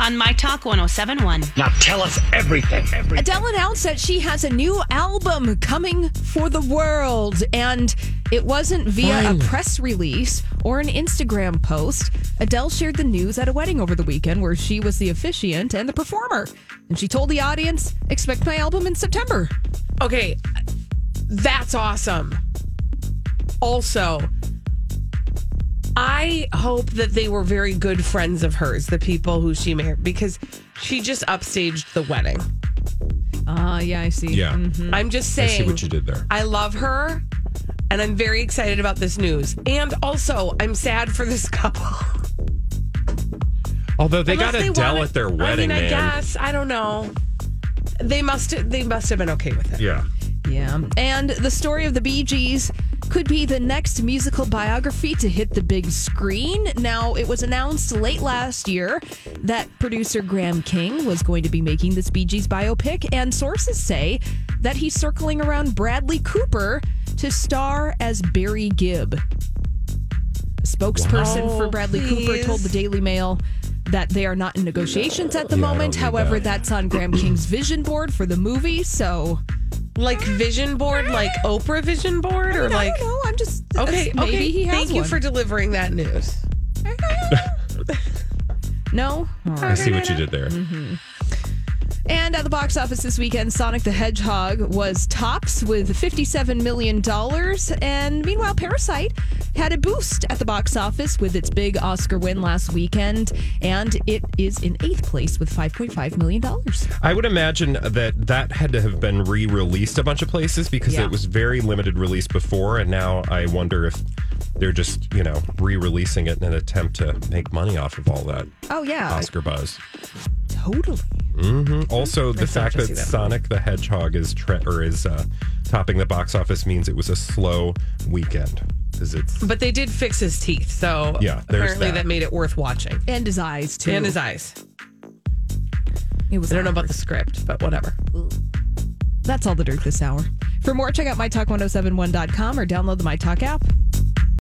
on My Talk 1071. Now tell us everything. everything. Adele announced that she has a new album coming for the world, and it wasn't via Finally. a press release or an Instagram post. Adele shared the news at a wedding over the weekend where she was the officiant and the performer. And she told the audience, expect my album in September. Okay, that's awesome. Also, I hope that they were very good friends of hers, the people who she married, because she just upstaged the wedding. Ah, yeah, I see. Yeah. I'm just I saying. see what you did there. I love her, and I'm very excited about this news. And also, I'm sad for this couple. Although they Unless got Adele wanted- at their wedding, I mean, I man. guess I don't know. They must. They must have been okay with it. Yeah. Yeah. And the story of the Bee Gees could be the next musical biography to hit the big screen. Now, it was announced late last year that producer Graham King was going to be making this Bee Gees biopic, and sources say that he's circling around Bradley Cooper to star as Barry Gibb. A spokesperson Wow. for Bradley Cooper told the Daily Mail that they are not in negotiations at the Yeah, moment. However, that. that's on Graham King's vision board for the movie, so Like vision board, like Oprah vision board, or I like. don't know. I'm just uh, Okay, maybe okay. he has Thank you one. for delivering that news. no. I see what you did there. Mm-hmm. And at the box office this weekend, Sonic the Hedgehog was tops with $57 million. And meanwhile, Parasite had a boost at the box office with its big Oscar win last weekend. And it is in eighth place with $5.5 million. I would imagine that that had to have been re-released a bunch of places because Yeah. it was very limited release before, and now I wonder if they're just you know re-releasing it in an attempt to make money off of all that Oh, yeah. Oscar buzz. Totally. Hmm Also, the I fact that that Sonic the Hedgehog is tre- or is uh, topping the box office means it was a slow weekend. Because it's But they did fix his teeth, so Yeah, apparently that. that. made it worth watching. And his eyes, too. And his eyes. It was I don't know about the script, but whatever. That's all the dirt this hour. For more, check out mytalk1071.com or download the MyTalk app.